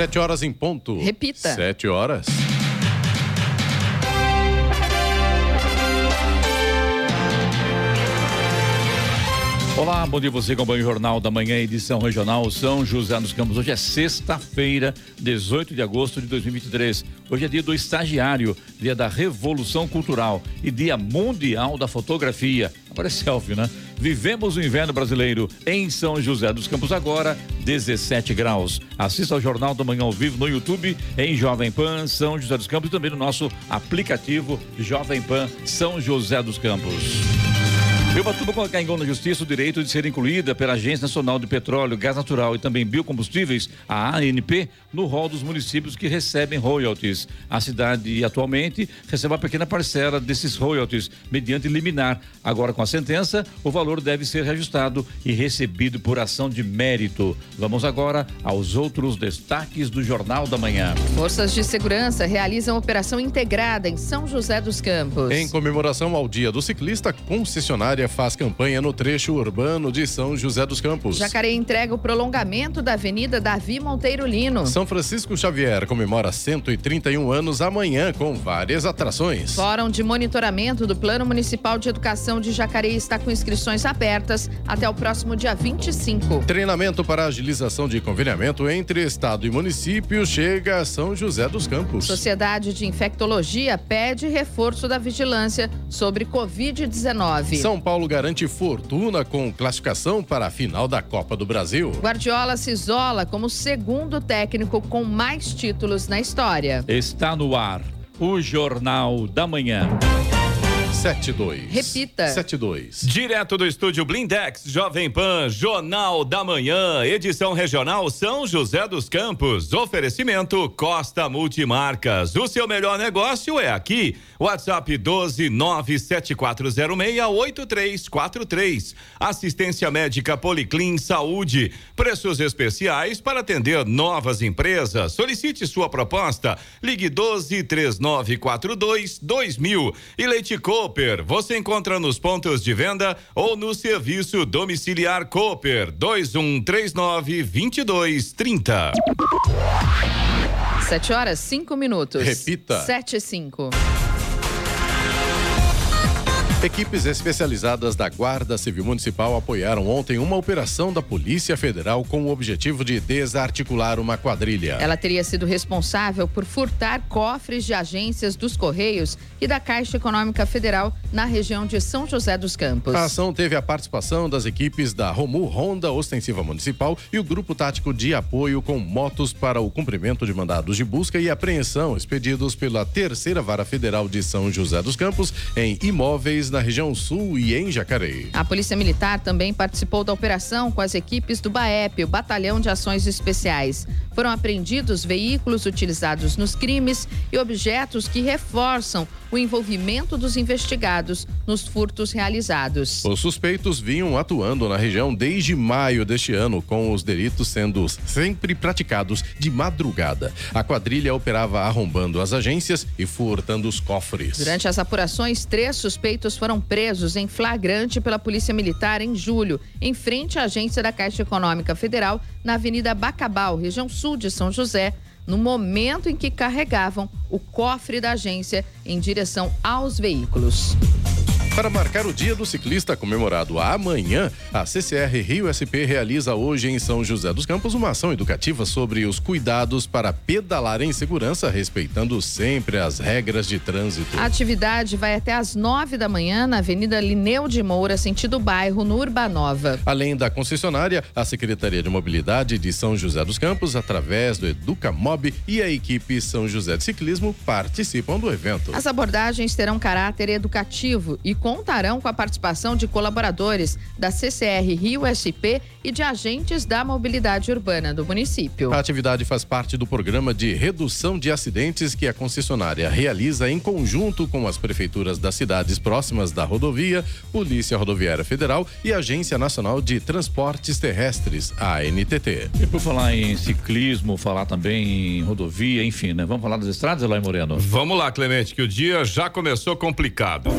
Sete horas em ponto. Repita. Sete horas. Olá, bom dia você com o Jornal da Manhã, edição regional São José dos Campos. Hoje é sexta-feira, 18 de agosto de 2023. Hoje é dia do estagiário, dia da Revolução Cultural e dia mundial da fotografia. Agora é selfie, né? Vivemos o inverno brasileiro em São José dos Campos agora, 17 graus. Assista ao Jornal da Manhã ao vivo no YouTube, em Jovem Pan São José dos Campos e também no nosso aplicativo Jovem Pan São José dos Campos. Ubatuba colocar em na Justiça o direito de ser incluída pela Agência Nacional de Petróleo, Gás Natural e também Biocombustíveis, a ANP, no rol dos municípios que recebem royalties. A cidade atualmente recebe uma pequena parcela desses royalties, mediante liminar. Agora, com a sentença, o valor deve ser reajustado e recebido por ação de mérito. Vamos agora aos outros destaques do Jornal da Manhã. Forças de segurança realizam operação integrada em São José dos Campos. Em comemoração ao Dia do Ciclista, concessionária faz campanha no trecho urbano de São José dos Campos. Jacareí entrega o prolongamento da Avenida Davi Monteiro Lino. São Francisco Xavier comemora 131 anos amanhã com várias atrações. Fórum de monitoramento do Plano Municipal de Educação de Jacareí está com inscrições abertas até o próximo dia 25. Treinamento para agilização de conveniamento entre Estado e município chega a São José dos Campos. Sociedade de Infectologia pede reforço da vigilância sobre Covid-19. São Paulo garante fortuna com classificação para a final da Copa do Brasil. Guardiola se isola como segundo técnico com mais títulos na história. Está no ar o Jornal da Manhã. 72. Repita. 72. Direto do estúdio Blindex, Jovem Pan, Jornal da Manhã, edição regional São José dos Campos. Oferecimento Costa Multimarcas. O seu melhor negócio é aqui. WhatsApp 12974068343. Assistência médica Policlin Saúde. Preços especiais para atender novas empresas. Solicite sua proposta. Ligue 12 3942 2000. E Leite Cooper, você encontra nos pontos de venda ou no serviço domiciliar Cooper 2139 2230. Sete horas, cinco minutos. Repita. Sete e cinco. Equipes especializadas da Guarda Civil Municipal apoiaram ontem uma operação da Polícia Federal com o objetivo de desarticular uma quadrilha. Ela teria sido responsável por furtar cofres de agências dos Correios e da Caixa Econômica Federal na região de São José dos Campos. A ação teve a participação das equipes da Romu Honda Ostensiva Municipal e o Grupo Tático de Apoio com motos para o cumprimento de mandados de busca e apreensão expedidos pela Terceira Vara Federal de São José dos Campos em imóveis na região sul e em Jacareí. A Polícia Militar também participou da operação com as equipes do BAEP, o Batalhão de Ações Especiais. Foram apreendidos veículos utilizados nos crimes e objetos que reforçam o envolvimento dos investigados nos furtos realizados. Os suspeitos vinham atuando na região desde maio deste ano, com os delitos sendo sempre praticados de madrugada. A quadrilha operava arrombando as agências e furtando os cofres. Durante as apurações, três suspeitos foram presos em flagrante pela Polícia Militar em julho, em frente à agência da Caixa Econômica Federal, na Avenida Bacabal, região sul de São José, no momento em que carregavam o cofre da agência em direção aos veículos. Para marcar o Dia do Ciclista comemorado amanhã, a CCR Rio SP realiza hoje em São José dos Campos uma ação educativa sobre os cuidados para pedalar em segurança, respeitando sempre as regras de trânsito. A atividade vai até às nove da manhã na Avenida Lineu de Moura, sentido bairro, no Urbanova. Além da concessionária, a Secretaria de Mobilidade de São José dos Campos, através do Educamob e a equipe São José de Ciclismo, participam do evento. As abordagens terão caráter educativo e contarão com a participação de colaboradores da CCR Rio SP e de agentes da mobilidade urbana do município. A atividade faz parte do programa de redução de acidentes que a concessionária realiza em conjunto com as prefeituras das cidades próximas da rodovia, Polícia Rodoviária Federal e Agência Nacional de Transportes Terrestres, a NTT. E por falar em ciclismo, falar também em rodovia, enfim, né? Vamos falar das estradas, Eloy Moreno? Vamos lá, Clemente, que o dia já começou complicado.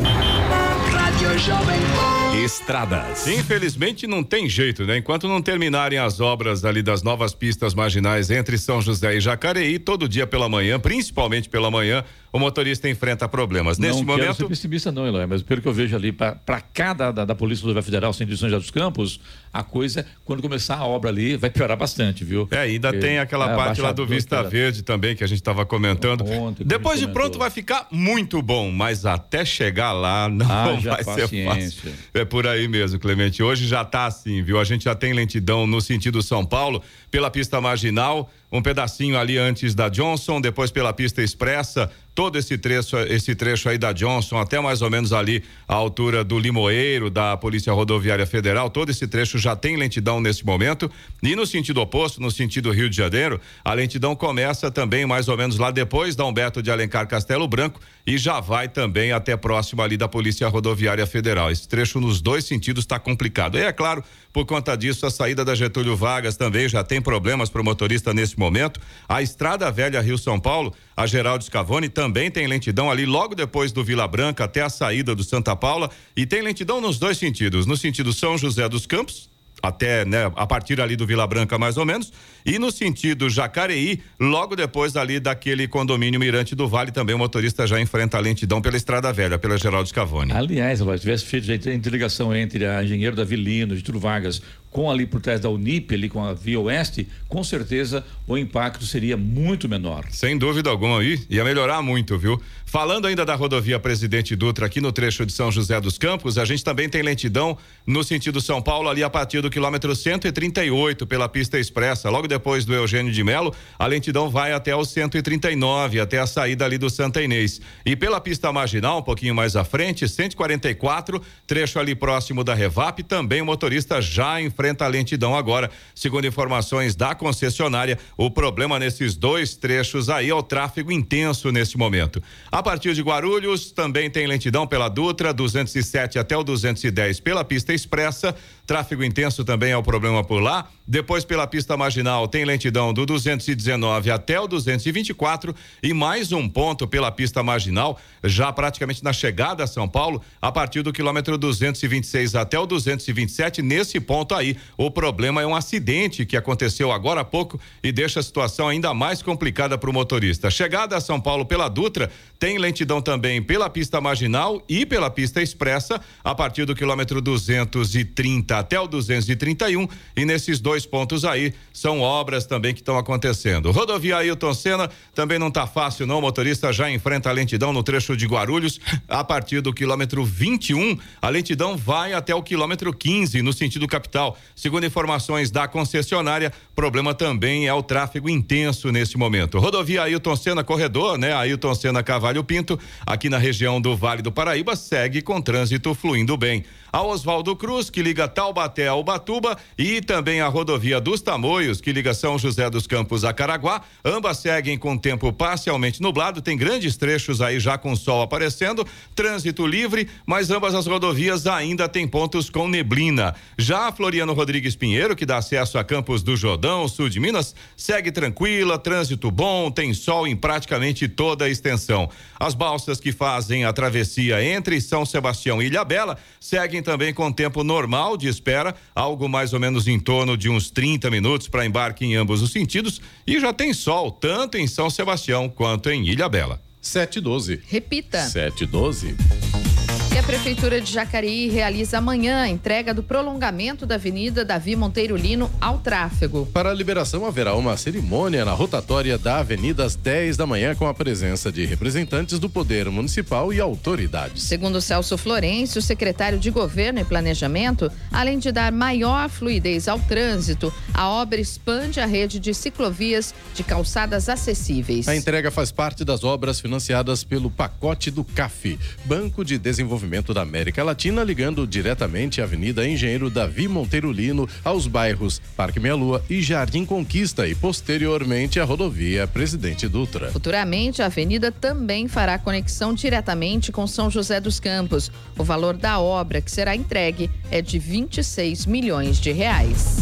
Estradas. Infelizmente não tem jeito, né? Enquanto não terminarem as obras ali das novas pistas marginais entre São José e Jacareí, todo dia pela manhã, principalmente pela manhã, o motorista enfrenta problemas. Não Neste quero momento. ser pessimista não, Eloy, mas pelo que eu vejo ali, para cada da, da Polícia Rodoviária Federal, Centro de São José dos Campos, a coisa, quando começar a obra ali, vai piorar bastante, viu? É, ainda Porque, tem aquela é, parte lá do Vista cara. Verde também, que a gente estava comentando. Ontem, Depois de pronto vai ficar muito bom, mas até chegar lá não Haja vai ser paciência. fácil. É por aí mesmo, Clemente. Hoje já tá assim, viu? A gente já tem lentidão no sentido São Paulo, pela pista marginal, um pedacinho ali antes da Johnson, depois pela pista expressa, todo esse trecho, esse trecho aí da Johnson, até mais ou menos ali a altura do Limoeiro, da Polícia Rodoviária Federal, todo esse trecho já tem lentidão nesse momento. E no sentido oposto, no sentido Rio de Janeiro, a lentidão começa também mais ou menos lá depois da Humberto de Alencar Castelo Branco e já vai também até próximo ali da Polícia Rodoviária Federal. Esse trecho nos dois sentidos está complicado. E é claro, por conta disso, a saída da Getúlio Vargas também já tem problemas para o motorista nesse momento. A Estrada Velha Rio São Paulo, a Geraldo Scavone também tem lentidão ali logo depois do Vila Branca até a saída do Santa Paula e tem lentidão nos dois sentidos, no sentido São José dos Campos até, né, a partir ali do Vila Branca mais ou menos, e no sentido Jacareí, logo depois ali daquele condomínio Mirante do Vale, também o motorista já enfrenta a lentidão pela Estrada Velha, pela Geraldo Scavone. Aliás, se tivesse feito a interligação entre a engenheiro da Vilino, Getúlio Vargas, com ali por trás da Unip, ali com a Via Oeste, com certeza o impacto seria muito menor. Sem dúvida alguma aí, ia melhorar muito, viu? Falando ainda da rodovia Presidente Dutra aqui no trecho de São José dos Campos, a gente também tem lentidão no sentido São Paulo ali a partir do quilômetro 138 pela pista expressa. Logo depois do Eugênio de Melo, a lentidão vai até o 139, até a saída ali do Santa Inês. E pela pista marginal, um pouquinho mais à frente, 144, trecho ali próximo da Revap, também o motorista já enfrenta a lentidão agora. Segundo informações da concessionária, o problema nesses dois trechos aí é o tráfego intenso neste momento. A partir de Guarulhos, também tem lentidão pela Dutra, 207 até o 210 pela pista expressa. Tráfego intenso também é o problema por lá. Depois, pela pista marginal, tem lentidão do 219 até o 224 e mais um ponto pela pista marginal, já praticamente na chegada a São Paulo, a partir do quilômetro 226 até o 227. Nesse ponto aí, o problema é um acidente que aconteceu agora há pouco e deixa a situação ainda mais complicada para o motorista. Chegada a São Paulo pela Dutra, tem lentidão também pela pista marginal e pela pista expressa, a partir do quilômetro 230 até o 231. E nesses dois pontos aí são obras também que estão acontecendo. Rodovia Ailton Senna também não tá fácil, não. O motorista já enfrenta a lentidão no trecho de Guarulhos, a partir do quilômetro 21. A lentidão vai até o quilômetro 15, no sentido capital. Segundo informações da concessionária, problema também é o tráfego intenso neste momento. Rodovia Ailton Senna Corredor, né? Ailton Senna Cavalho Pinto, aqui na região do Vale do Paraíba, segue com trânsito fluindo bem. A Oswaldo Cruz, que liga Taubaté a Ubatuba, e também a rodovia dos Tamoios, que liga São José dos Campos a Caraguá. Ambas seguem com tempo parcialmente nublado, tem grandes trechos aí já com sol aparecendo, trânsito livre, mas ambas as rodovias ainda têm pontos com neblina. Já a Floriano Rodrigues Pinheiro, que dá acesso a Campos do Jordão, sul de Minas, segue tranquila, trânsito bom, tem sol em praticamente toda a extensão. As balsas que fazem a travessia entre São Sebastião e Ilhabela seguem também com tempo normal de espera, algo mais ou menos em torno de uns 30 minutos para embarque em ambos os sentidos, e já tem sol tanto em São Sebastião quanto em Ilhabela. 712. Repita. 712. E a Prefeitura de Jacareí realiza amanhã a entrega do prolongamento da Avenida Davi Monteiro Lino ao tráfego. Para a liberação, haverá uma cerimônia na rotatória da Avenida às 10 da manhã com a presença de representantes do Poder Municipal e autoridades. Segundo Celso Florencio, secretário de Governo e Planejamento, além de dar maior fluidez ao trânsito, a obra expande a rede de ciclovias de calçadas acessíveis. A entrega faz parte das obras financiadas pelo pacote do CAF, Banco de Desenvolvimento da América Latina, ligando diretamente a Avenida Engenheiro Davi Monteiro Lino aos bairros Parque Meia Lua e Jardim Conquista e posteriormente a rodovia Presidente Dutra. Futuramente, a avenida também fará conexão diretamente com São José dos Campos. O valor da obra que será entregue é de 26 milhões de reais.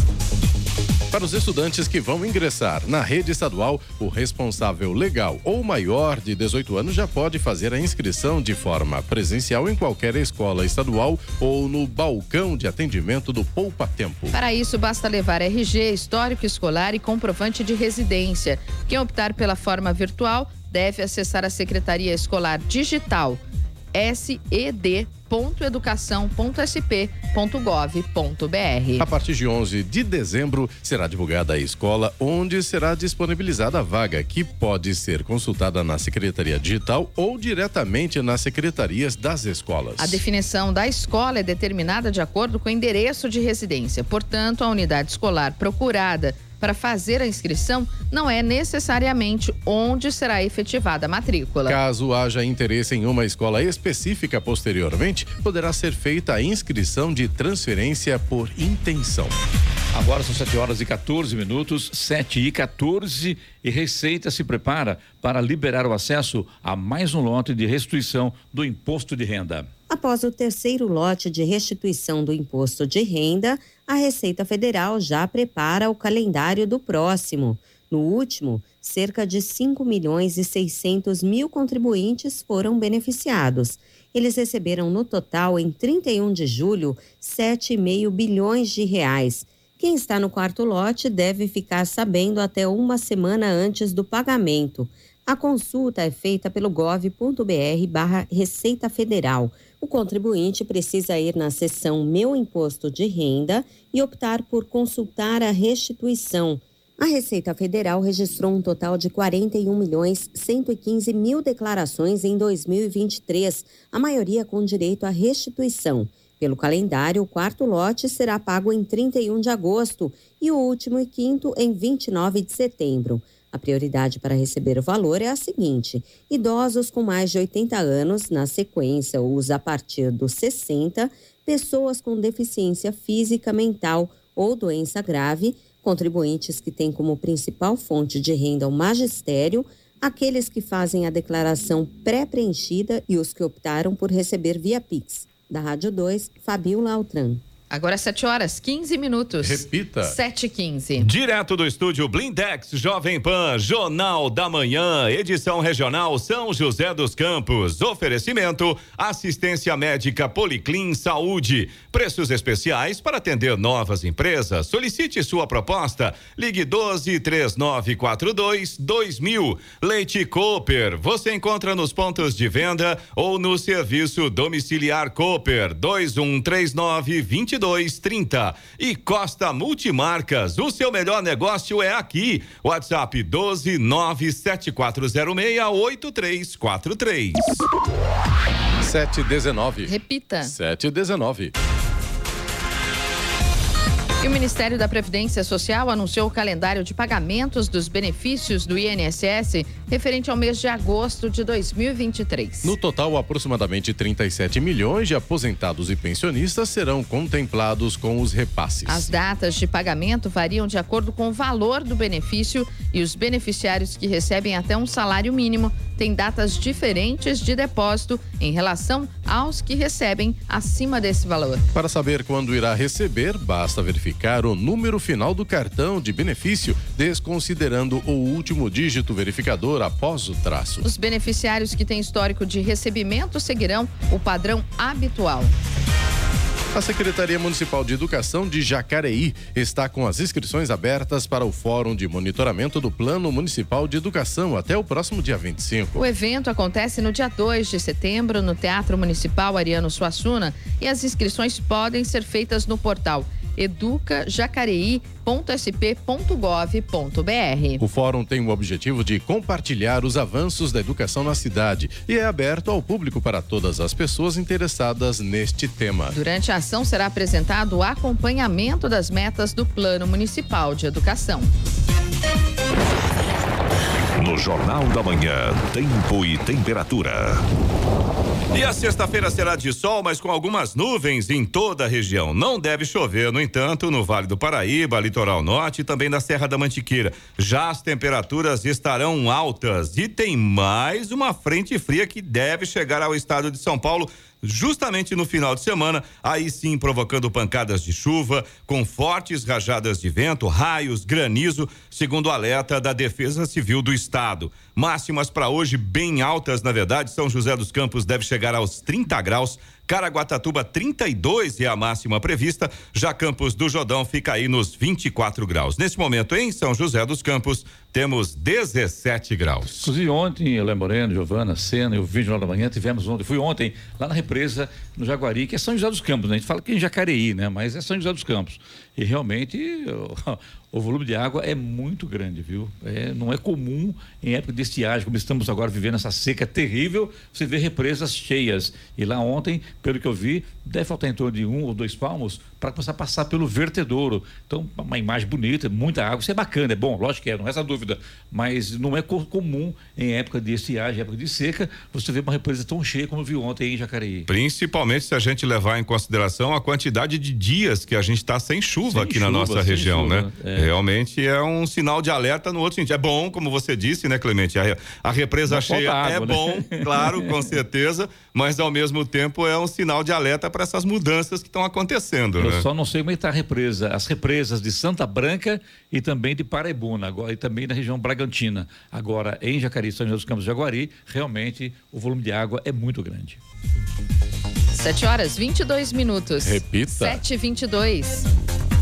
Para os estudantes que vão ingressar na rede estadual, o responsável legal ou maior de 18 anos já pode fazer a inscrição de forma presencial em qualquer escola estadual ou no balcão de atendimento do Poupa Tempo. Para isso, basta levar RG, histórico escolar e comprovante de residência. Quem optar pela forma virtual deve acessar a Secretaria Escolar Digital sed.educação.sp.gov.br. A partir de 11 de dezembro será divulgada a escola onde será disponibilizada a vaga, que pode ser consultada na Secretaria Digital ou diretamente nas secretarias das escolas. A definição da escola é determinada de acordo com o endereço de residência. Portanto, a unidade escolar procurada para fazer a inscrição não é necessariamente onde será efetivada a matrícula. Caso haja interesse em uma escola específica posteriormente, poderá ser feita a inscrição de transferência por intenção. Agora são 7 horas e 14 minutos, 7 e 14, e Receita se prepara para liberar o acesso a mais um lote de restituição do imposto de renda. Após o terceiro lote de restituição do imposto de renda, a Receita Federal já prepara o calendário do próximo. No último, cerca de 5 milhões e 600 mil contribuintes foram beneficiados. Eles receberam no total, em 31 de julho, 7,5 bilhões de reais. Quem está no quarto lote deve ficar sabendo até uma semana antes do pagamento. A consulta é feita pelo gov.br barra Receita Federal. O contribuinte precisa ir na seção Meu Imposto de Renda e optar por consultar a restituição. A Receita Federal registrou um total de 41 milhões 115 mil declarações em 2023, a maioria com direito à restituição. Pelo calendário, o quarto lote será pago em 31 de agosto e o último e quinto em 29 de setembro. A prioridade para receber o valor é a seguinte: idosos com mais de 80 anos, na sequência, os a partir dos 60, pessoas com deficiência física, mental ou doença grave, contribuintes que têm como principal fonte de renda o magistério, aqueles que fazem a declaração pré-preenchida e os que optaram por receber via Pix. Da Rádio 2, Fabiola Altran. Agora 7 horas 15 minutos. Repita. 7 e 15. Direto do estúdio Blindex Jovem Pan, Jornal da Manhã, edição regional São José dos Campos. Oferecimento: assistência médica Policlin Saúde. Preços especiais para atender novas empresas. Solicite sua proposta. Ligue 12 3942 2000. Leite Cooper. Você encontra nos pontos de venda ou no serviço domiciliar Cooper 2139 22 2230. E Costa Multimarcas, o seu melhor negócio é aqui. WhatsApp 12 97406 8343. 719. Repita. 719. E o Ministério da Previdência Social anunciou o calendário de pagamentos dos benefícios do INSS referente ao mês de agosto de 2023. No total, aproximadamente 37 milhões de aposentados e pensionistas serão contemplados com os repasses. As datas de pagamento variam de acordo com o valor do benefício e os beneficiários que recebem até um salário mínimo têm datas diferentes de depósito em relação aos que recebem acima desse valor. Para saber quando irá receber, basta verificar o número final do cartão de benefício, desconsiderando o último dígito verificador após o traço. Os beneficiários que têm histórico de recebimento seguirão o padrão habitual. A Secretaria Municipal de Educação de Jacareí está com as inscrições abertas para o Fórum de Monitoramento do Plano Municipal de Educação até o próximo dia 25. O evento acontece no dia 2 de setembro no Teatro Municipal Ariano Suassuna e as inscrições podem ser feitas no portal educajacareí.sp.gov.br. O fórum tem o objetivo de compartilhar os avanços da educação na cidade e é aberto ao público para todas as pessoas interessadas neste tema. Durante a ação será apresentado o acompanhamento das metas do Plano Municipal de Educação. No Jornal da Manhã, tempo e temperatura. E a sexta-feira será de sol, mas com algumas nuvens em toda a região. Não deve chover, no entanto, no Vale do Paraíba, Litoral Norte e também na Serra da Mantiqueira. Já as temperaturas estarão altas e tem mais uma frente fria que deve chegar ao estado de São Paulo justamente no final de semana, aí sim provocando pancadas de chuva, com fortes rajadas de vento, raios, granizo, segundo o alerta da Defesa Civil do Estado. Máximas para hoje bem altas, na verdade. São José dos Campos deve chegar aos 30 graus. Caraguatatuba 32 é a máxima prevista. Já Campos do Jordão fica aí nos 24 graus. Nesse momento em São José dos Campos temos 17 graus. Inclusive ontem, Helé Moreno, Giovana, Sena e o vídeo lá da manhã tivemos ontem, fui ontem lá na represa no Jaguari, que é São José dos Campos, né? A gente fala que é em Jacareí, né? Mas é São José dos Campos. E realmente o volume de água é muito grande, viu? É, não é comum em época de estiagem, como estamos agora vivendo essa seca terrível, você vê represas cheias. E lá ontem, pelo que eu vi, deve faltar em torno de um ou dois palmos para começar a passar pelo vertedouro. Então, uma imagem bonita, muita água, isso é bacana, é bom, lógico que é, não é essa dúvida, mas não é comum em época de estiagem, época de seca, você ver uma represa tão cheia como viu ontem em Jacareí. Principalmente se a gente levar em consideração a quantidade de dias que a gente está sem chuva sem aqui chuva, na nossa região, chuva, né? É. Realmente é um sinal de alerta no outro sentido. É bom, como você disse, né, Clemente? A, a represa não cheia água, é né? bom, claro, com certeza, mas ao mesmo tempo é um sinal de alerta para essas mudanças que estão acontecendo. Eu né? só não sei como é está a represa, as represas de Santa Branca e também de Paraibuna, agora, e também na região Bragantina. Agora, em Jacareí, São José dos Campos de Jaguari, realmente o volume de água é muito grande. 7 horas 22 minutos. Repita. 7 e 22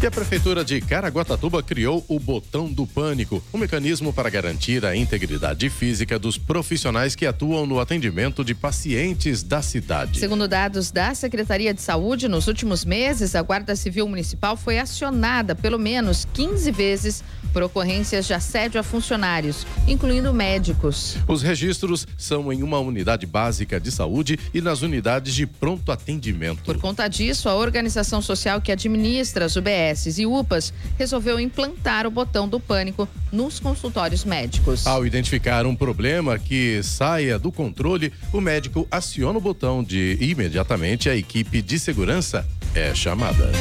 e a Prefeitura de Caraguatatuba criou o Botão do Pânico, um mecanismo para garantir a integridade física dos profissionais que atuam no atendimento de pacientes da cidade. Segundo dados da Secretaria de Saúde, nos últimos meses, a Guarda Civil Municipal foi acionada pelo menos 15 vezes por ocorrências de assédio a funcionários, incluindo médicos. Os registros são em uma unidade básica de saúde e nas unidades de pronto atendimento. Por conta disso, a organização social que administra as UBSs e UPAs resolveu implantar o botão do pânico nos consultórios médicos. Ao identificar um problema que saia do controle, o médico aciona o botão de imediatamente a equipe de segurança é chamada.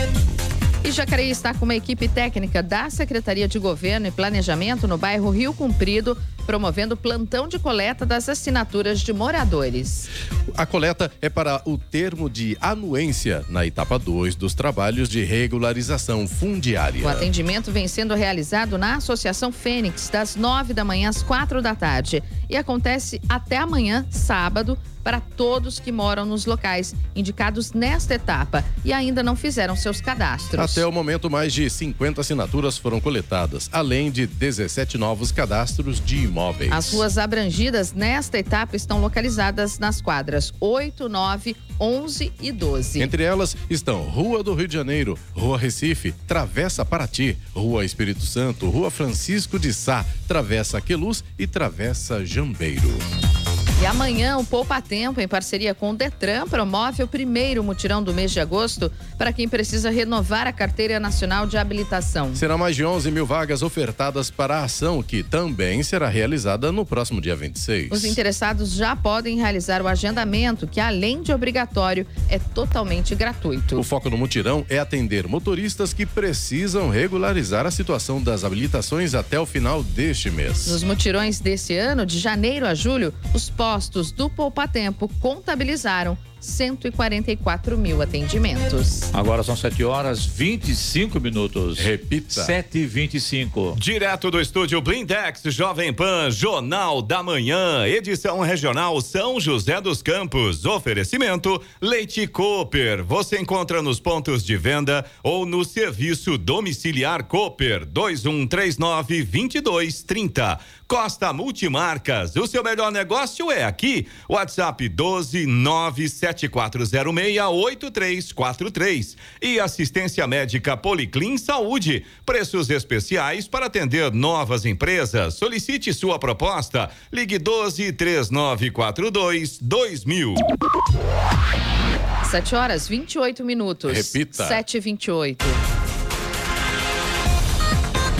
E Jacareí está com uma equipe técnica da Secretaria de Governo e Planejamento no bairro Rio Cumprido, promovendo plantão de coleta das assinaturas de moradores. A coleta é para o termo de anuência na etapa 2 dos trabalhos de regularização fundiária. O atendimento vem sendo realizado na Associação Fênix, das 9 da manhã às quatro da tarde. E acontece até amanhã, sábado, para todos que moram nos locais indicados nesta etapa e ainda não fizeram seus cadastros. Até o momento, mais de 50 assinaturas foram coletadas, além de 17 novos cadastros de imóveis. As ruas abrangidas nesta etapa estão localizadas nas quadras 8, 9, 11 e 12. Entre elas estão Rua do Rio de Janeiro, Rua Recife, Travessa Paraty, Rua Espírito Santo, Rua Francisco de Sá, Travessa Queluz e Travessa Jambeiro. E amanhã o Poupa Tempo, em parceria com o Detran, promove o primeiro mutirão do mês de agosto para quem precisa renovar a carteira nacional de habilitação. Será mais de 11 mil vagas ofertadas para a ação, que também será realizada no próximo dia 26. Os interessados já podem realizar o agendamento, que além de obrigatório, é totalmente gratuito. O foco no mutirão é atender motoristas que precisam regularizar a situação das habilitações até o final deste mês. Nos mutirões desse ano, de janeiro a julho, os postos do Poupa Tempo contabilizaram 144 mil atendimentos. Agora são 7 horas 25 minutos. Repita. 7 e 25 Direto do estúdio Blindex Jovem Pan, Jornal da Manhã, edição regional São José dos Campos. Oferecimento Leite Cooper. Você encontra nos pontos de venda ou no serviço domiciliar Cooper 2139 2230. Costa Multimarcas. O seu melhor negócio é aqui. WhatsApp 12 974068343. E assistência médica Policlin Saúde. Preços especiais para atender novas empresas. Solicite sua proposta. Ligue 12 3942 2000. 7 horas 28 minutos. Repita. 7 e 28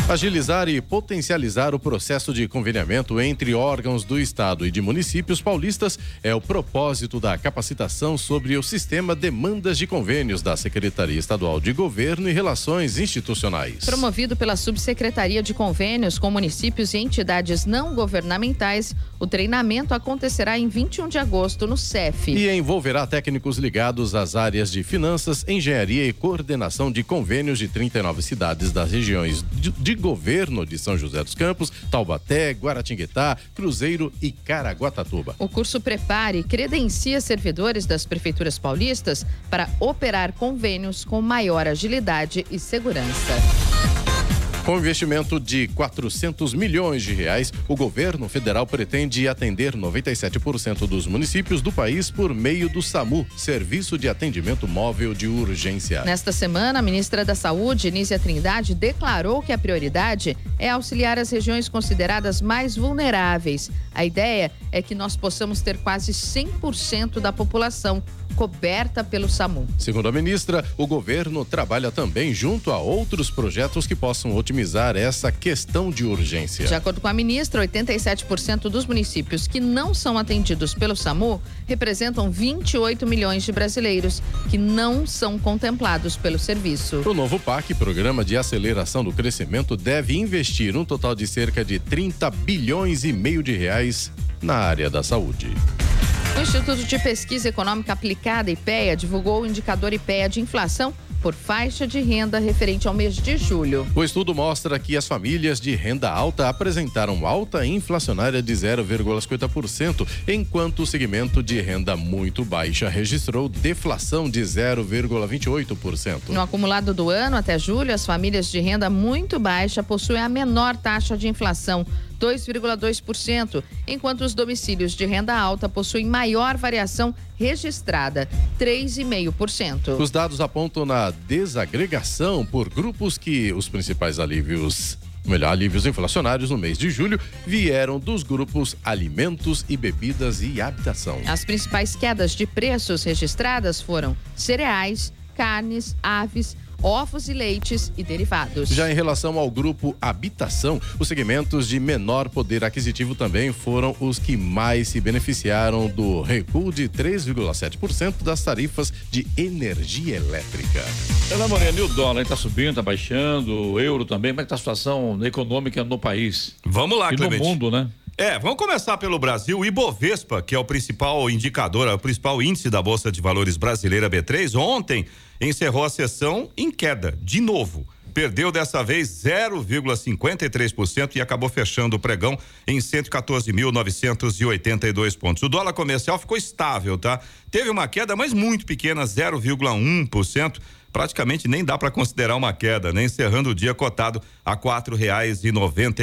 Agilizar e potencializar o processo de conveniamento entre órgãos do Estado e de municípios paulistas é o propósito da capacitação sobre o sistema Demandas de Convênios da Secretaria Estadual de Governo e Relações Institucionais. Promovido pela Subsecretaria de Convênios com municípios e entidades não governamentais, o treinamento acontecerá em 21 de agosto no CEF. E envolverá técnicos ligados às áreas de finanças, engenharia e coordenação de convênios de 39 cidades das regiões de, governo de São José dos Campos, Taubaté, Guaratinguetá, Cruzeiro e Caraguatatuba. O curso prepare e credencia servidores das prefeituras paulistas para operar convênios com maior agilidade e segurança. Com investimento de 400 milhões de reais, o governo federal pretende atender 97% dos municípios do país por meio do SAMU, Serviço de Atendimento Móvel de Urgência. Nesta semana, a ministra da Saúde, Nízia Trindade, declarou que a prioridade é auxiliar as regiões consideradas mais vulneráveis. A ideia é que nós possamos ter quase 100% da população coberta pelo SAMU. Segundo a ministra, o governo trabalha também junto a outros projetos que possam otimizar essa questão de urgência. De acordo com a ministra, 87% dos municípios que não são atendidos pelo SAMU representam 28 milhões de brasileiros que não são contemplados pelo serviço. O novo PAC, Programa de Aceleração do Crescimento, deve investir um total de cerca de 30 bilhões e meio de reais na área da saúde. O Instituto de Pesquisa Econômica Aplicada, IPEA, divulgou o indicador IPEA de inflação por faixa de renda referente ao mês de julho. O estudo mostra que as famílias de renda alta apresentaram alta inflacionária de 0,50%, enquanto o segmento de renda muito baixa registrou deflação de 0,28%. No acumulado do ano até julho, as famílias de renda muito baixa possuem a menor taxa de inflação 2,2%, enquanto os domicílios de renda alta possuem maior variação registrada, 3,5%. Os dados apontam na desagregação por grupos que os principais alívios melhor, alívios inflacionários no mês de julho vieram dos grupos alimentos e bebidas e habitação. As principais quedas de preços registradas foram cereais, carnes, aves, ovos e leites e derivados. Já em relação ao grupo habitação, os segmentos de menor poder aquisitivo também foram os que mais se beneficiaram do recuo de 3,7% das tarifas de energia elétrica. Ela Morena, e o dólar está subindo, está baixando, o euro também, como é que está a situação econômica no país? Vamos lá, e Clemente. no mundo, né? É, vamos começar pelo Brasil. Ibovespa, que é o principal indicador, é o principal índice da Bolsa de Valores brasileira B3, ontem encerrou a sessão em queda, de novo. Perdeu dessa vez 0,53% e acabou fechando o pregão em 114.982 pontos. O dólar comercial ficou estável, tá? Teve uma queda, mas muito pequena, 0,1% praticamente nem dá para considerar uma queda, né? Encerrando o dia cotado a quatro reais e noventa.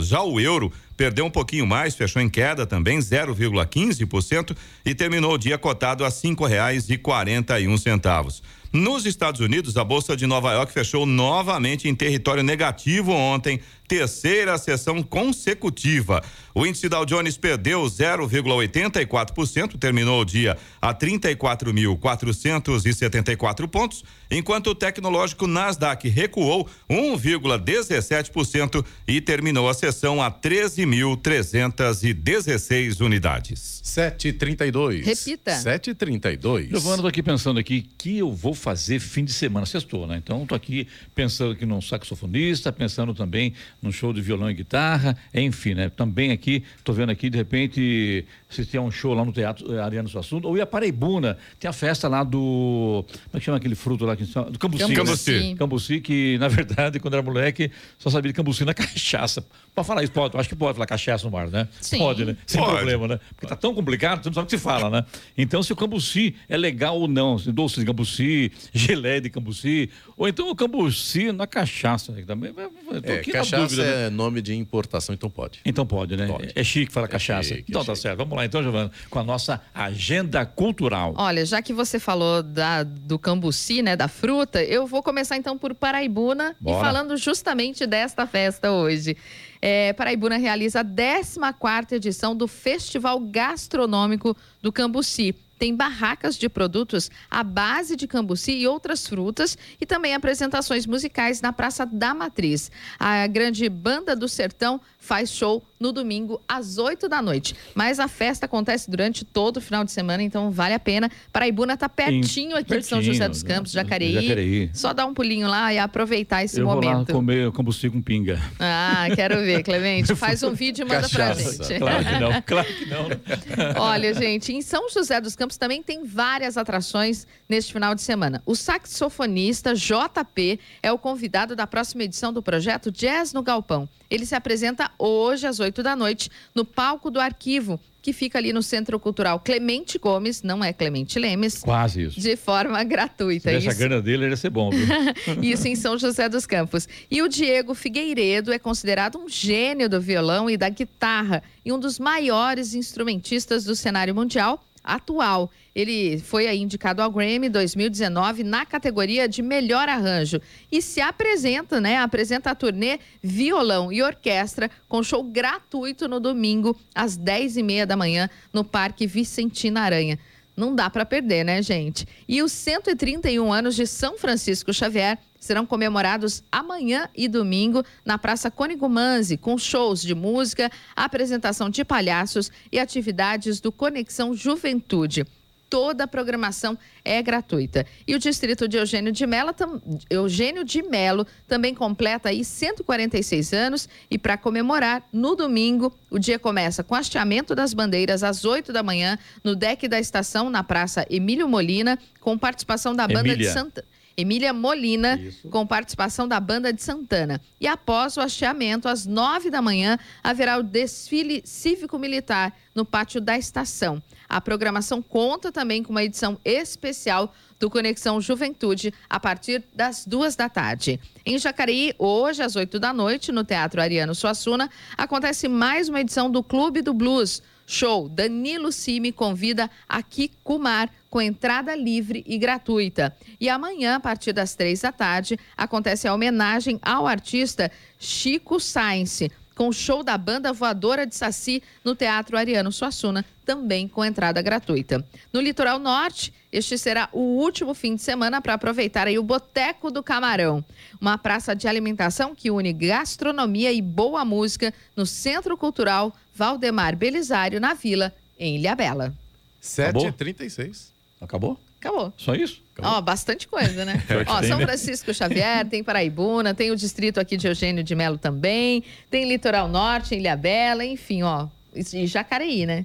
Já o euro perdeu um pouquinho mais, fechou em queda também 0,15% e terminou o dia cotado a cinco reais e quarenta e um centavos. Nos Estados Unidos, a Bolsa de Nova York fechou novamente em território negativo ontem, terceira sessão consecutiva. O índice Dow Jones perdeu 0,84%, terminou o dia a 34.474 pontos, enquanto o tecnológico Nasdaq recuou 1,17% e terminou a sessão a 13.316 unidades. 732. Repita. 732. Giovana, tô aqui pensando aqui que eu vou fazer fim de semana, sextou, né? Então tô aqui pensando aqui num saxofonista, pensando também num show de violão e guitarra, enfim, né? Também aqui, tô vendo aqui, de repente, se tem um show lá no Teatro eh, Ariano Suassuna, ou ia Paraibuna, tem a festa lá do, como é que chama aquele fruto lá? Que, do Cambuci. Cambuci. Né? Cambuci, que na verdade, quando era moleque, só sabia de Cambuci na cachaça. Pode falar isso, pode, acho que pode falar cachaça no mar, né? Sim. Pode, né? Sem Pode. problema, né? Porque tá tão complicado, você não sabe o que se fala, né? Então, se o cambuci é legal ou não, se doce de cambuci, gelé de cambuci, ou então o cambuci na cachaça, né? Também, É, cachaça dúvida, né? é nome de importação, então pode. Então pode, né? Pode. É chique falar cachaça. chique, é então tá chique. certo. Vamos lá então, Giovana, com a nossa agenda cultural. Olha, já que você falou da, do cambuci, né, da fruta, eu vou começar então por Paraibuna Bora. e falando justamente desta festa hoje. É, Paraibuna realiza a 14ª edição do Festival Gastronômico do Cambuci. Tem barracas de produtos à base de cambuci e outras frutas e também apresentações musicais na Praça da Matriz. A grande Banda do Sertão faz show no domingo às 8 da noite. Mas a festa acontece durante todo o final de semana, então vale a pena. Paraibuna está pertinho aqui de São José dos Campos, Jacareí. Jacareí. Só dar um pulinho lá e aproveitar esse Eu vou lá momento. comer combustível com pinga. Ah, quero ver, Clemente. Faz um vídeo e manda pra Cachaça. gente. Claro que não, claro que não. Olha, gente, em São José dos Campos também tem várias atrações neste final de semana. O saxofonista JP é o convidado da próxima edição do projeto Jazz no Galpão. Ele se apresenta hoje às 8 da noite no palco do Arquivo, que fica ali no Centro Cultural Clemente Gomes, não é Clemente Lemes, Quase isso. Se de forma gratuita. a Isso- grana dele, ele ia ser bom, viu? isso em São José dos Campos. E o Diego Figueiredo é considerado um gênio do violão e da guitarra e um dos maiores instrumentistas do cenário mundial atual. Ele foi indicado ao Grammy 2019 na categoria de melhor arranjo e se apresenta, né? Apresenta a turnê Violão e Orquestra com show gratuito no domingo às 10h30 da manhã no Parque Vicentina Aranha. Não dá para perder, né, gente? E os 131 anos de São Francisco Xavier serão comemorados amanhã e domingo na Praça Cônigo Manzi, com shows de música, apresentação de palhaços e atividades do Conexão Juventude. Toda a programação é gratuita. E o distrito de Eugênio de Mello, tam- Eugênio de Melo também completa aí 146 anos e para comemorar, no domingo, o dia começa com hasteamento das bandeiras às 8 da manhã no deck da estação na Praça Emílio Molina, com participação da banda de Emília. Santa Emília Molina, Isso. com participação da banda de Santana. E após o hasteamento, às nove da manhã, haverá o desfile cívico-militar no pátio da estação. A programação conta também com uma edição especial do Conexão Juventude a partir das duas da tarde. Em Jacareí, hoje, às oito da noite, no Teatro Ariano Suassuna, acontece mais uma edição do Clube do Blues. Show Danilo Cime convida a Kikumar com entrada livre e gratuita. E amanhã, a partir das três da tarde, acontece a homenagem ao artista Chico Sainz, com o show da banda voadora de Saci no Teatro Ariano Suassuna, também com entrada gratuita. No litoral norte, este será o último fim de semana para aproveitar aí o Boteco do Camarão, uma praça de alimentação que une gastronomia e boa música no Centro Cultural Valdemar Belisário, na Vila, em Ilhabela. 7h36. Acabou? Acabou. Só isso? Ó, bastante coisa, né? Ó, tem, São né? Francisco Xavier, tem Paraibuna, tem o distrito aqui de Eugênio de Melo também, tem Litoral Norte, Ilhabela, enfim, ó. E Jacareí, né?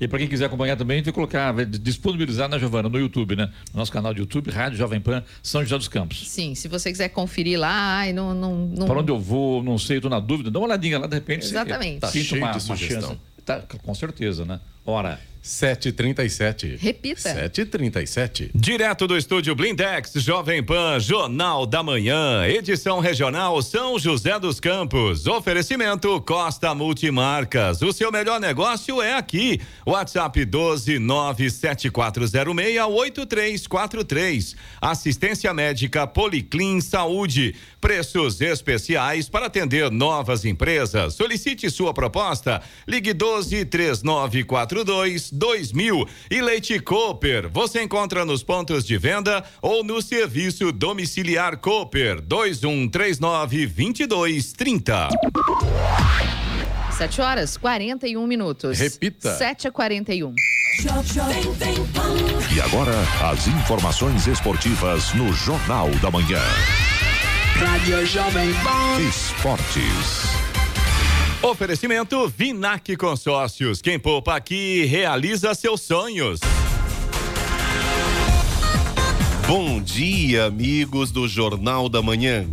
E para quem quiser acompanhar também, a gente vai colocar, vai disponibilizar na Giovana, no YouTube, né? No nosso canal de YouTube, Rádio Jovem Pan, São José dos Campos. Sim, se você quiser conferir lá, ai, não. não, não... Para onde eu vou, não sei, tô na dúvida, dá uma olhadinha lá, de repente. você Exatamente. Tá sinta cheio uma, de uma sugestão. chance. Tá, com certeza, né? Ora, 7h37. Repita. 7h37. Direto do estúdio Blindex, Jovem Pan, Jornal da Manhã, edição regional São José dos Campos. Oferecimento Costa Multimarcas. O seu melhor negócio é aqui. WhatsApp 12974068343. Assistência médica Policlin Saúde. Preços especiais para atender novas empresas. Solicite sua proposta. Ligue 12 3942 2000 e Leite Cooper. Você encontra nos pontos de venda ou no serviço domiciliar Cooper 2139 2230. 7 horas 41 minutos. Repita. 7 a 41. E agora, as informações esportivas no Jornal da Manhã. Rádio Jovem Pan. Esportes. Oferecimento Vinac Consórcios. Quem poupa aqui realiza seus sonhos. Bom dia, amigos do Jornal da Manhã.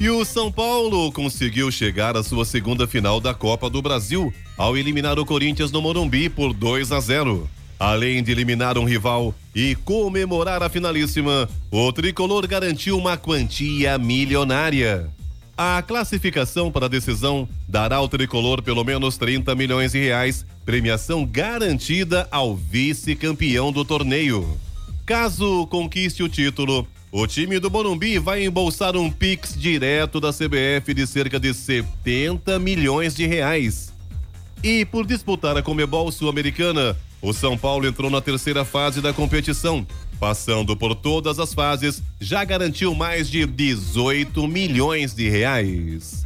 E o São Paulo conseguiu chegar à sua segunda final da Copa do Brasil ao eliminar o Corinthians no Morumbi por 2 a 0. Além de eliminar um rival e comemorar a finalíssima, o tricolor garantiu uma quantia milionária. A classificação para a decisão dará ao tricolor pelo menos 30 milhões de reais, premiação garantida ao vice-campeão do torneio. Caso conquiste o título, o time do Morumbi vai embolsar um Pix direto da CBF de cerca de 70 milhões de reais. E por disputar a Comebol Sul-Americana, o São Paulo entrou na terceira fase da competição. Passando por todas as fases, já garantiu mais de 18 milhões de reais.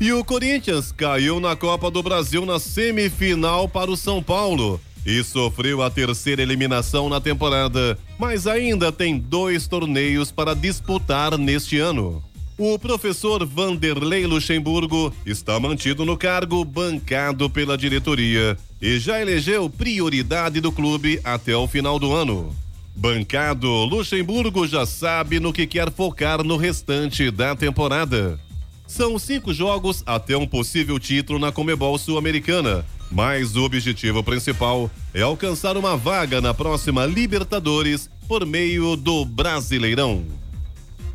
E o Corinthians caiu na Copa do Brasil na semifinal para o São Paulo e sofreu a terceira eliminação na temporada, mas ainda tem dois torneios para disputar neste ano. O professor Vanderlei Luxemburgo está mantido no cargo bancado pela diretoria e já elegeu prioridade do clube até o final do ano. Bancado, Luxemburgo já sabe no que quer focar no restante da temporada. São cinco jogos até um possível título na Comebol Sul-Americana, mas o objetivo principal é alcançar uma vaga na próxima Libertadores por meio do Brasileirão.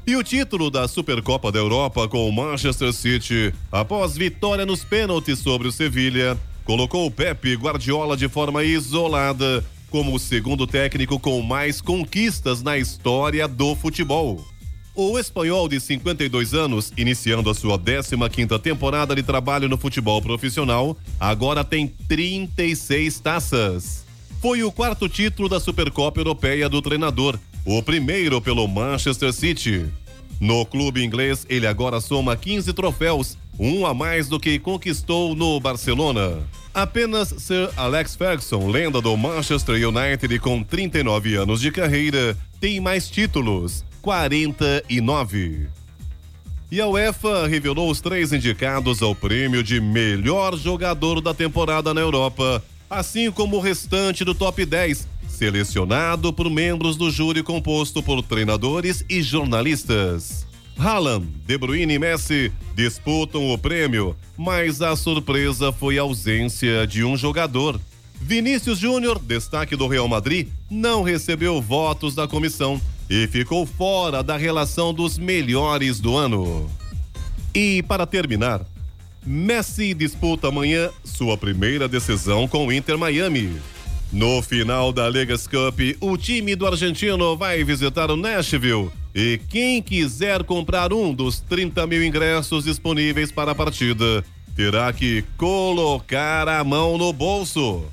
E o título da Supercopa da Europa com o Manchester City, após vitória nos pênaltis sobre o Sevilha, colocou o Pepe Guardiola de forma isolada como o segundo técnico com mais conquistas na história do futebol. O espanhol de 52 anos, iniciando a sua 15ª temporada de trabalho no futebol profissional, agora tem 36 taças. Foi o quarto título da Supercopa Europeia do treinador, o primeiro pelo Manchester City. No clube inglês, ele agora soma 15 troféus, um a mais do que conquistou no Barcelona. Apenas Sir Alex Ferguson, lenda do Manchester United com 39 anos de carreira, tem mais títulos, 49. E a UEFA revelou os três indicados ao prêmio de melhor jogador da temporada na Europa, assim como o restante do top 10, selecionado por membros do júri composto por treinadores e jornalistas. Haaland, De Bruyne e Messi disputam o prêmio, mas a surpresa foi a ausência de um jogador. Vinícius Júnior, destaque do Real Madrid, não recebeu votos da comissão e ficou fora da relação dos melhores do ano. E para terminar, Messi disputa amanhã sua primeira decisão com o Inter Miami. No final da Legas Cup, o time do argentino vai visitar o Nashville. E quem quiser comprar um dos 30 mil ingressos disponíveis para a partida, terá que colocar a mão no bolso.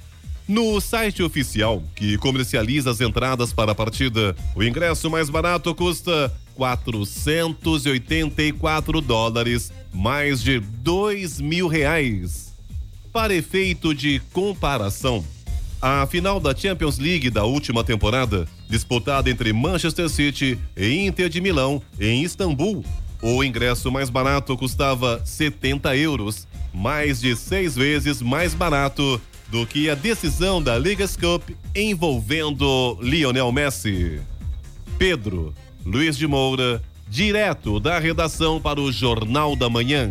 No site oficial, que comercializa as entradas para a partida, o ingresso mais barato custa 484 dólares, mais de 2 mil reais. Para efeito de comparação, a final da Champions League da última temporada, disputada entre Manchester City e Inter de Milão, em Istambul, o ingresso mais barato custava 70 euros, mais de seis vezes mais barato do que a decisão da Ligas Cup envolvendo Lionel Messi. Pedro Luiz de Moura, direto da redação para o Jornal da Manhã.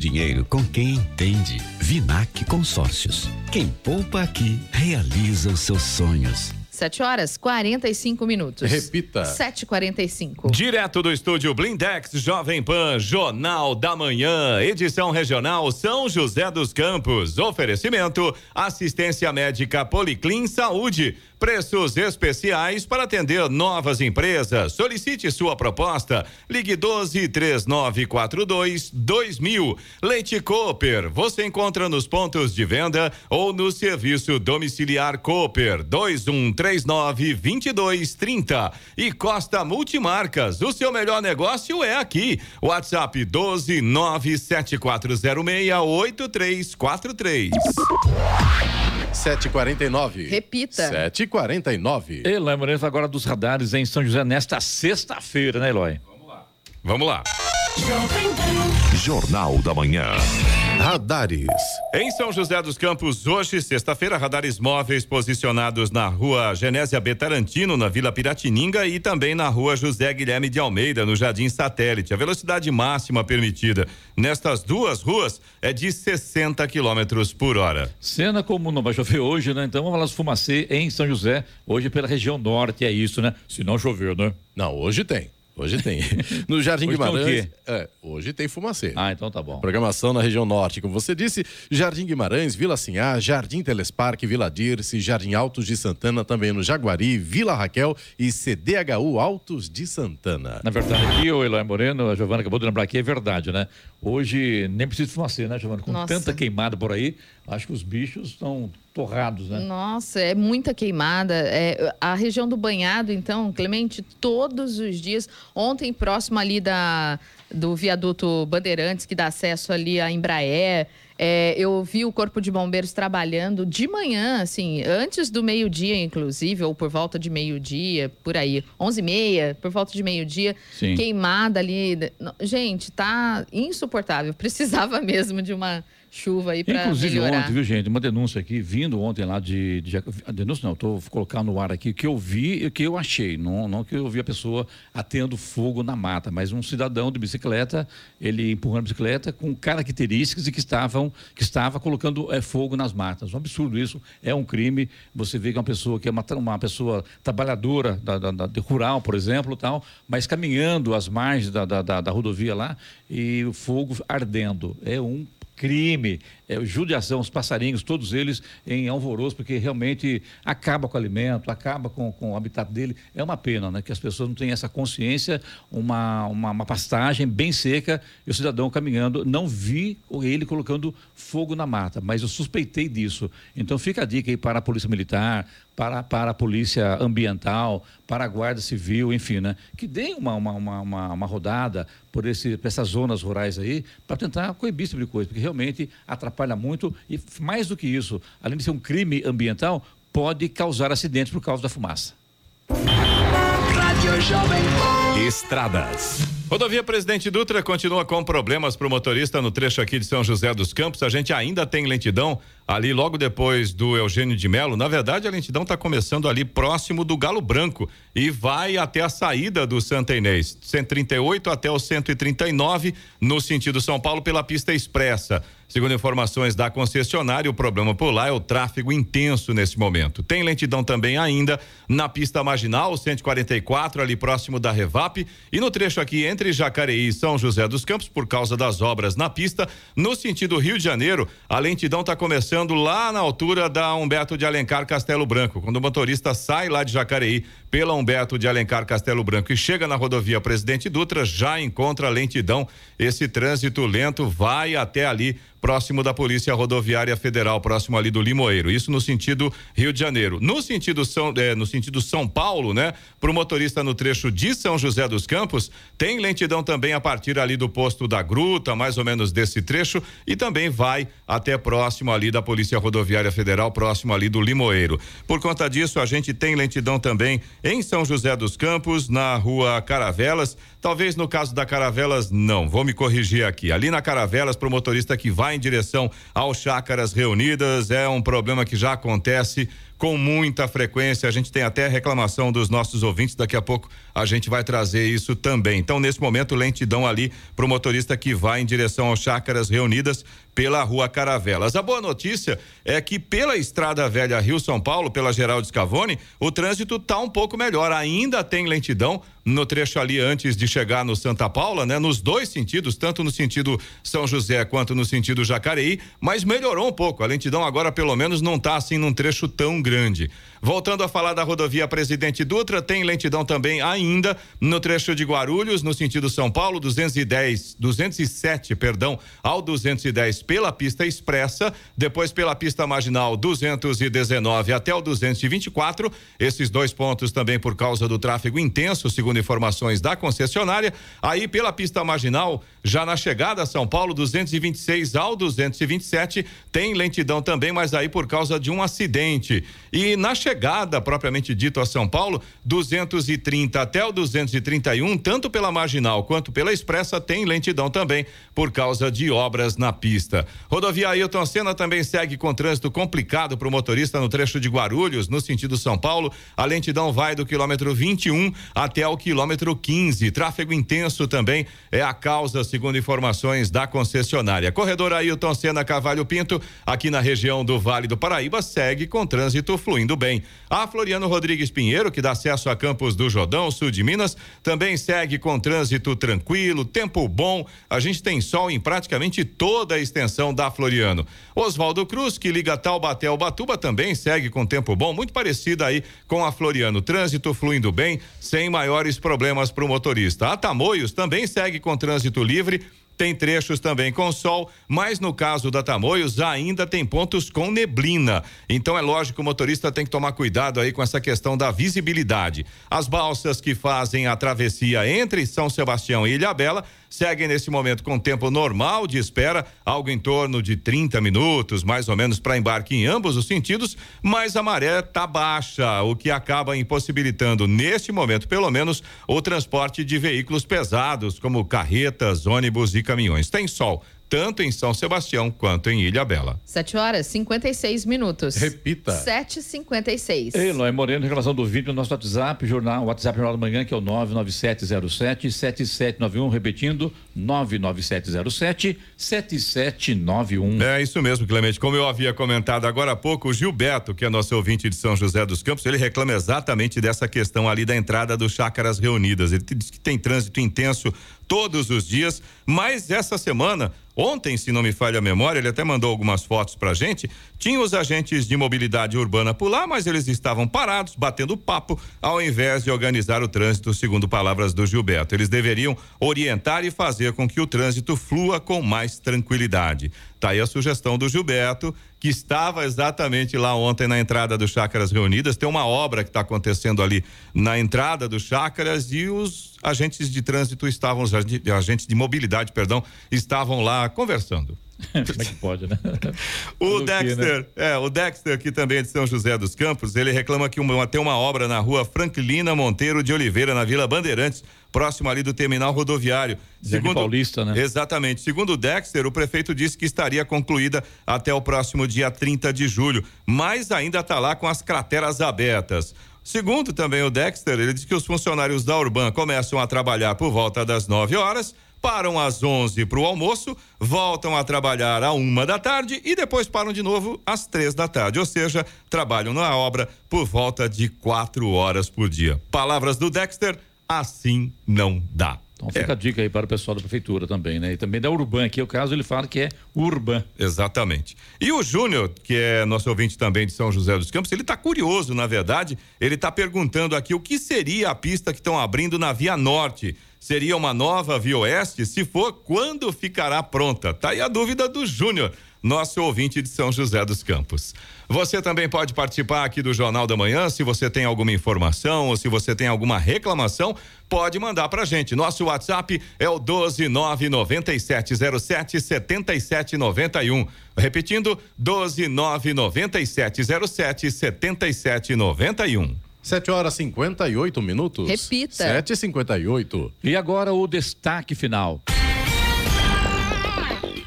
dinheiro com quem entende. Vinac Consórcios. Quem poupa aqui realiza os seus sonhos. 7 horas 45 minutos. Repita. 7h45. Direto do estúdio Blindex Jovem Pan, Jornal da Manhã, edição regional São José dos Campos. Oferecimento: assistência médica Policlin Saúde. Preços especiais para atender novas empresas. Solicite sua proposta. Ligue 12 3942 2000. Leite Cooper. Você encontra nos pontos de venda ou no serviço domiciliar Cooper 2139 2230. E Costa Multimarcas. O seu melhor negócio é aqui. WhatsApp 12 97406 8343. 7h49. Repita. 7h49. Eloy Moreira agora dos radares em São José nesta sexta-feira, né, Eloy? Vamos lá. Jornal da Manhã. Radares. Em São José dos Campos, hoje, sexta-feira, radares móveis posicionados na rua Genésia B. Tarantino, na Vila Piratininga e também na rua José Guilherme de Almeida, no Jardim Satélite. A velocidade máxima permitida nestas duas ruas é de 60 quilômetros por hora. Cena como não vai chover hoje, né? Então vamos falar do fumacê em São José, hoje pela região norte, é isso, né? Se não chover, né? Não, hoje tem. Hoje tem. No Jardim Hoje tem o Guimarães. quê? É, hoje tem fumacê. Ah, então tá bom. Programação na região norte, como você disse, Jardim Guimarães, Vila Sinhá, Jardim Telesparque, Vila Dirce, Jardim Altos de Santana, também no Jaguari, Vila Raquel e CDHU Altos de Santana. Na verdade, aqui, o Eloy Moreno, a Giovana acabou de lembrar aqui, é verdade, né? Hoje nem precisa de fumacê, né, Giovana? Com Nossa. tanta queimada por aí, acho que os bichos estão torrados, né? Nossa, é muita queimada. É, a região do banhado, então, Clemente, todos os dias. Ontem, próximo ali da, do viaduto Bandeirantes, que dá acesso ali à Embraer. é, eu vi o Corpo de Bombeiros trabalhando de manhã, assim, antes do meio-dia, inclusive, ou por volta de meio-dia, por aí. 11h30, por volta de meio-dia. Queimada ali. Gente, tá insuportável. Precisava mesmo de uma chuva aí para Inclusive melhorar. ontem, viu, gente, uma denúncia aqui, vindo ontem lá de... de denúncia não, estou colocando no ar aqui, que eu vi e que eu achei, não, não que eu vi a pessoa atendo fogo na mata, mas um cidadão de bicicleta, ele empurrando a bicicleta com características e que estavam, que estava colocando eh, fogo nas matas. Um absurdo isso, é um crime, você vê que é uma pessoa que é uma, uma pessoa trabalhadora da, da- da- de rural, por exemplo, tal, mas caminhando às margens da, da, da- da rodovia lá e o fogo ardendo. É um crime, é, judiação, os passarinhos, todos eles em alvoroço, porque realmente acaba com o alimento, acaba com, com o habitat dele. É uma pena, né? Que as pessoas não têm essa consciência, uma, uma, uma pastagem bem seca e o cidadão caminhando. Não vi ele colocando fogo na mata, mas eu suspeitei disso. Então fica a dica aí para a Polícia Militar, para, para a Polícia Ambiental, para a Guarda Civil, enfim, né? Que deem uma, uma, uma, uma, uma rodada por, esse, por essas zonas rurais aí, para tentar coibir esse tipo de coisa, porque realmente atrapalha muito e, mais do que isso, além de ser um crime ambiental, pode causar acidentes por causa da fumaça. Estradas. Rodovia Presidente Dutra continua com problemas para o motorista no trecho aqui de São José dos Campos. A gente ainda tem lentidão ali logo depois do Eugênio de Melo. Na verdade, a lentidão está começando ali próximo do Galo Branco e vai até a saída do Santa Inês. 138 até o 139 no sentido São Paulo pela pista expressa. Segundo informações da concessionária, o problema por lá é o tráfego intenso nesse momento. Tem lentidão também ainda na pista marginal, 144, ali próximo da Revap, e no trecho aqui entre Jacareí e São José dos Campos, por causa das obras na pista, no sentido Rio de Janeiro, a lentidão está começando lá na altura da Humberto de Alencar Castelo Branco. Quando o motorista sai lá de Jacareí pela Humberto de Alencar Castelo Branco e chega na rodovia Presidente Dutra, já encontra lentidão. Esse trânsito lento vai até ali próximo da Polícia Rodoviária Federal, próximo ali do Limoeiro. Isso no sentido Rio de Janeiro. No sentido São, eh, no sentido São Paulo, né? Para o motorista no trecho de São José dos Campos, tem lentidão também a partir ali do posto da Gruta, mais ou menos desse trecho, e também vai até próximo ali da Polícia Rodoviária Federal, próximo ali do Limoeiro. Por conta disso, a gente tem lentidão também em São José dos Campos, na rua Caravelas. Talvez no caso da Caravelas, não. Vou me corrigir aqui. Ali na Caravelas, para o motorista que vai em direção ao Chácaras Reunidas, é um problema que já acontece com muita frequência. A gente tem até reclamação dos nossos ouvintes. Daqui a pouco a gente vai trazer isso também. Então, nesse momento, lentidão ali para o motorista que vai em direção ao Chácaras Reunidas pela rua Caravelas. A boa notícia é que pela Estrada Velha Rio São Paulo, pela Geraldo Scavone, o trânsito tá um pouco melhor. Ainda tem lentidão no trecho ali antes de chegar no Santa Paula, né? Nos dois sentidos, tanto no sentido São José quanto no sentido Jacareí, mas melhorou um pouco. A lentidão agora pelo menos não tá assim num trecho tão grande. Voltando a falar da rodovia Presidente Dutra, tem lentidão também ainda no trecho de Guarulhos, no sentido São Paulo, 210, 207, perdão, ao 210 pela pista expressa, depois pela pista marginal 219 até o 224. Esses dois pontos também por causa do tráfego intenso, segundo informações da concessionária. Aí pela pista marginal, já na chegada a São Paulo, 226 ao 227, tem lentidão também, mas aí por causa de um acidente. E na chegada, propriamente dito, a São Paulo, 230 até o 231, tanto pela marginal quanto pela expressa, tem lentidão também por causa de obras na pista. Rodovia Ailton Senna também segue com trânsito complicado para o motorista no trecho de Guarulhos, no sentido São Paulo. A lentidão vai do quilômetro 21 até o quilômetro 15. Tráfego intenso também é a causa, segundo informações da concessionária. Corredor Ailton Senna Cavalho Pinto, aqui na região do Vale do Paraíba, segue com trânsito fluindo bem. A Floriano Rodrigues Pinheiro, que dá acesso a Campos do Jordão, sul de Minas, também segue com trânsito tranquilo, tempo bom. A gente tem sol em praticamente toda a extensão da Floriano. Oswaldo Cruz, que liga Taubaté ao Batuba, também segue com tempo bom, muito parecido aí com a Floriano. Trânsito fluindo bem, sem maiores problemas para o motorista. A Tamoios também segue com trânsito livre tem trechos também com sol, mas no caso da Tamoios ainda tem pontos com neblina. Então é lógico que o motorista tem que tomar cuidado aí com essa questão da visibilidade. As balsas que fazem a travessia entre São Sebastião e Ilhabela seguem nesse momento com tempo normal de espera, algo em torno de 30 minutos, mais ou menos, para embarque em ambos os sentidos, mas a maré está baixa, o que acaba impossibilitando, neste momento, pelo menos, o transporte de veículos pesados, como carretas, ônibus e caminhões. Tem sol tanto em São Sebastião quanto em Ilha Bela. 7 horas 56 minutos. Repita. 7h56. Eloy Moreno, em relação do vídeo no nosso WhatsApp, jornal, WhatsApp Jornal da Manhã, que é o 99707-7791, repetindo, 99707-7791. É isso mesmo, Clemente. Como eu havia comentado agora há pouco, o Gilberto, que é nosso ouvinte de São José dos Campos, ele reclama exatamente dessa questão ali da entrada do Chácaras Reunidas. Ele diz que tem trânsito intenso todos os dias, mas essa semana, ontem, se não me falha a memória, ele até mandou algumas fotos pra gente, tinha os agentes de mobilidade urbana por lá, mas eles estavam parados, batendo papo, ao invés de organizar o trânsito, segundo palavras do Gilberto. Eles deveriam orientar e fazer com que o trânsito flua com mais tranquilidade. Tá aí a sugestão do Gilberto, que estava exatamente lá ontem na entrada do Chácaras Reunidas. Tem uma obra que está acontecendo ali na entrada do Chácaras e os agentes de trânsito estavam, os agentes de mobilidade, perdão, estavam lá conversando. Como é que pode, né? o Dexter, né? é, o Dexter, que também é de São José dos Campos, ele reclama que uma, tem uma obra na rua Franklina Monteiro de Oliveira, na Vila Bandeirantes, próximo ali do terminal rodoviário. Segundo Paulista, né? Exatamente. Segundo o Dexter, o prefeito disse que estaria concluída até o próximo dia 30 de julho, mas ainda está lá com as crateras abertas. Segundo também o Dexter, ele disse que os funcionários da Urban começam a trabalhar por volta das 9 horas param às 11 para o almoço, voltam a trabalhar à uma da tarde e depois param de novo às três da tarde. Ou seja, trabalham na obra por volta de quatro horas por dia. Palavras do Dexter, assim não dá. Então fica é. a dica aí para o pessoal da prefeitura também, né? E também da Urban, que é o caso ele fala que é Urban. Exatamente. E o Júnior, que é nosso ouvinte também de São José dos Campos, ele está curioso, na verdade, ele está perguntando aqui o que seria a pista que estão abrindo na Via Norte. Seria uma nova Via Oeste? Se for, quando ficará pronta? Tá aí a dúvida do Júnior, nosso ouvinte de São José dos Campos. Você também pode participar aqui do Jornal da Manhã. Se você tem alguma informação ou se você tem alguma reclamação, pode mandar pra gente. Nosso WhatsApp é o 12997077791. Repetindo, 12997077791. 7 horas 58 minutos. Repita. 7 e 58 E agora o destaque final.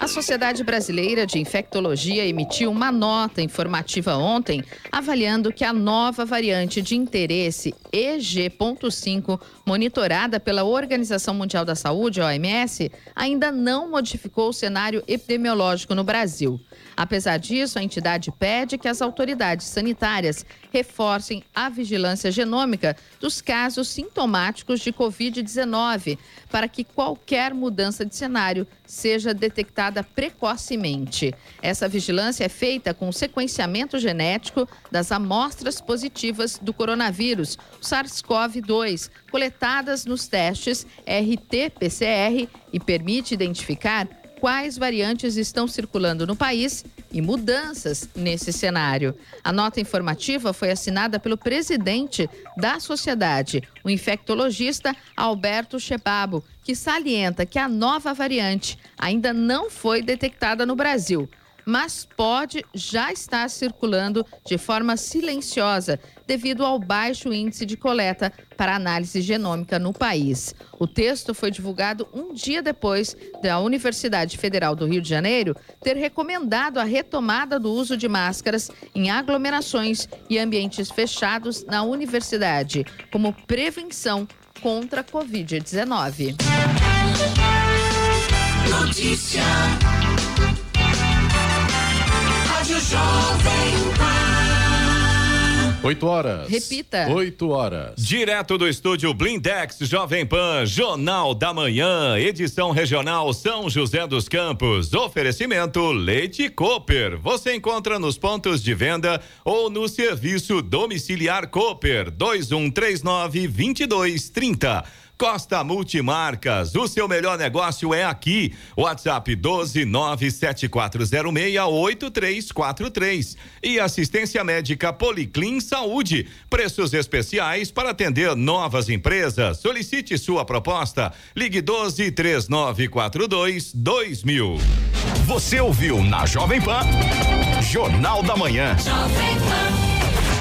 A Sociedade Brasileira de Infectologia emitiu uma nota informativa ontem, avaliando que a nova variante de interesse EG.5, monitorada pela Organização Mundial da Saúde, OMS, ainda não modificou o cenário epidemiológico no Brasil. Apesar disso, a entidade pede que as autoridades sanitárias reforcem a vigilância genômica dos casos sintomáticos de Covid-19, para que qualquer mudança de cenário seja detectada precocemente. Essa vigilância é feita com sequenciamento genético das amostras positivas do coronavírus, o SARS-CoV-2, coletadas nos testes RT-PCR e permite identificar quais variantes estão circulando no país e mudanças nesse cenário. A nota informativa foi assinada pelo presidente da sociedade, o infectologista Alberto Chebabo, que salienta que a nova variante ainda não foi detectada no Brasil mas pode já estar circulando de forma silenciosa devido ao baixo índice de coleta para análise genômica no país. O texto foi divulgado um dia depois da Universidade Federal do Rio de Janeiro ter recomendado a retomada do uso de máscaras em aglomerações e ambientes fechados na universidade, como prevenção contra a Covid-19. Notícia. Rádio Jovem Pan. 8 horas. Repita. 8 horas. Direto do estúdio Blindex Jovem Pan, Jornal da Manhã, edição regional São José dos Campos. Oferecimento Leite Cooper. Você encontra nos pontos de venda ou no serviço domiciliar Cooper 2139 2230. Costa Multimarcas, o seu melhor negócio é aqui. WhatsApp 12974068343 e assistência médica Policlin Saúde. Preços especiais para atender novas empresas. Solicite sua proposta. Ligue 12 3942 2000. Você ouviu na Jovem Pan Jornal da Manhã. Jovem Pan.